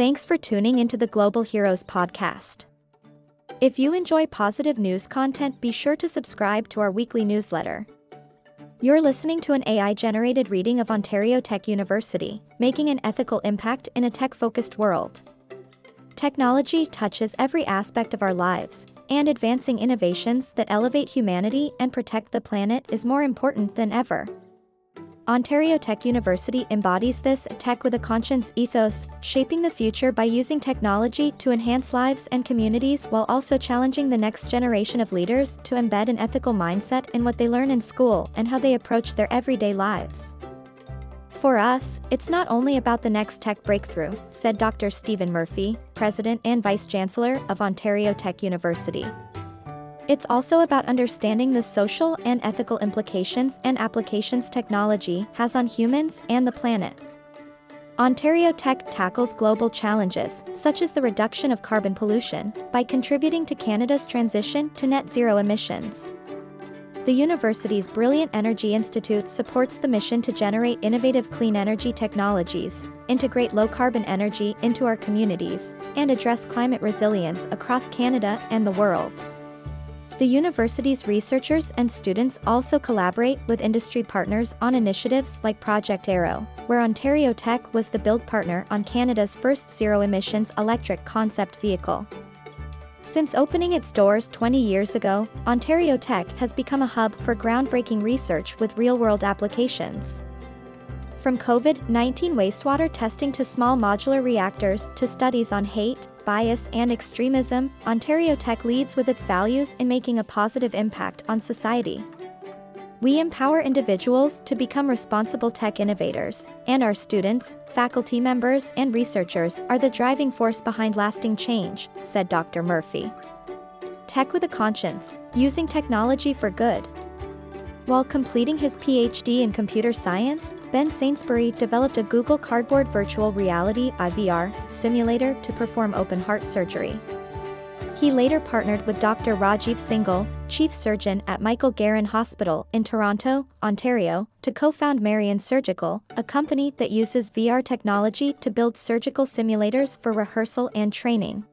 Thanks for tuning into the Global Heroes podcast. If you enjoy positive news content, be sure to subscribe to our weekly newsletter. You're listening to an AI generated reading of Ontario Tech University, making an ethical impact in a tech focused world. Technology touches every aspect of our lives, and advancing innovations that elevate humanity and protect the planet is more important than ever. Ontario Tech University embodies this tech with a conscience ethos, shaping the future by using technology to enhance lives and communities while also challenging the next generation of leaders to embed an ethical mindset in what they learn in school and how they approach their everyday lives. For us, it's not only about the next tech breakthrough, said Dr. Steven Murphy, President and Vice Chancellor of Ontario Tech University. It's also about understanding the social and ethical implications and applications technology has on humans and the planet. Ontario Tech tackles global challenges, such as the reduction of carbon pollution, by contributing to Canada's transition to net zero emissions. The university's Brilliant Energy Institute supports the mission to generate innovative clean energy technologies, integrate low carbon energy into our communities, and address climate resilience across Canada and the world. The university's researchers and students also collaborate with industry partners on initiatives like Project Arrow, where Ontario Tech was the build partner on Canada's first zero emissions electric concept vehicle. Since opening its doors 20 years ago, Ontario Tech has become a hub for groundbreaking research with real world applications. From COVID 19 wastewater testing to small modular reactors to studies on hate, bias, and extremism, Ontario Tech leads with its values in making a positive impact on society. We empower individuals to become responsible tech innovators, and our students, faculty members, and researchers are the driving force behind lasting change, said Dr. Murphy. Tech with a conscience, using technology for good. While completing his PhD in computer science, Ben Sainsbury developed a Google Cardboard virtual reality IVR simulator to perform open heart surgery. He later partnered with Dr. Rajiv Singal, chief surgeon at Michael Garron Hospital in Toronto, Ontario, to co-found Marion Surgical, a company that uses VR technology to build surgical simulators for rehearsal and training.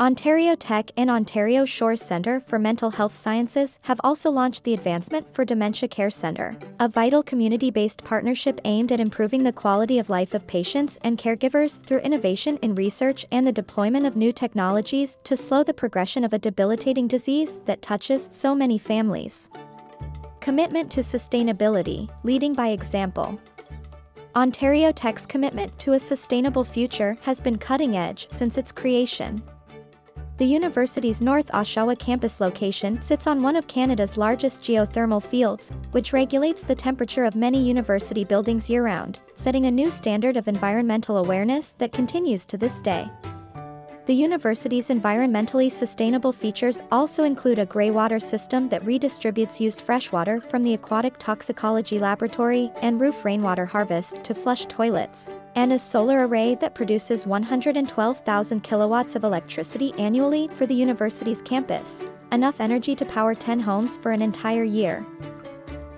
Ontario Tech and Ontario Shores Centre for Mental Health Sciences have also launched the Advancement for Dementia Care Centre, a vital community based partnership aimed at improving the quality of life of patients and caregivers through innovation in research and the deployment of new technologies to slow the progression of a debilitating disease that touches so many families. Commitment to sustainability, leading by example. Ontario Tech's commitment to a sustainable future has been cutting edge since its creation. The university's North Oshawa campus location sits on one of Canada's largest geothermal fields, which regulates the temperature of many university buildings year round, setting a new standard of environmental awareness that continues to this day. The university's environmentally sustainable features also include a greywater system that redistributes used freshwater from the Aquatic Toxicology Laboratory and roof rainwater harvest to flush toilets, and a solar array that produces 112,000 kilowatts of electricity annually for the university's campus, enough energy to power 10 homes for an entire year.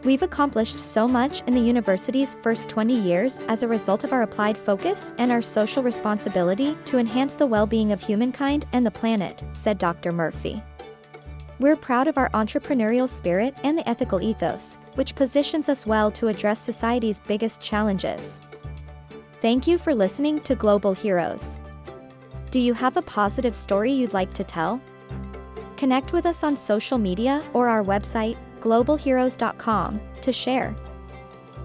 We've accomplished so much in the university's first 20 years as a result of our applied focus and our social responsibility to enhance the well being of humankind and the planet, said Dr. Murphy. We're proud of our entrepreneurial spirit and the ethical ethos, which positions us well to address society's biggest challenges. Thank you for listening to Global Heroes. Do you have a positive story you'd like to tell? Connect with us on social media or our website, globalheroes.com, to share.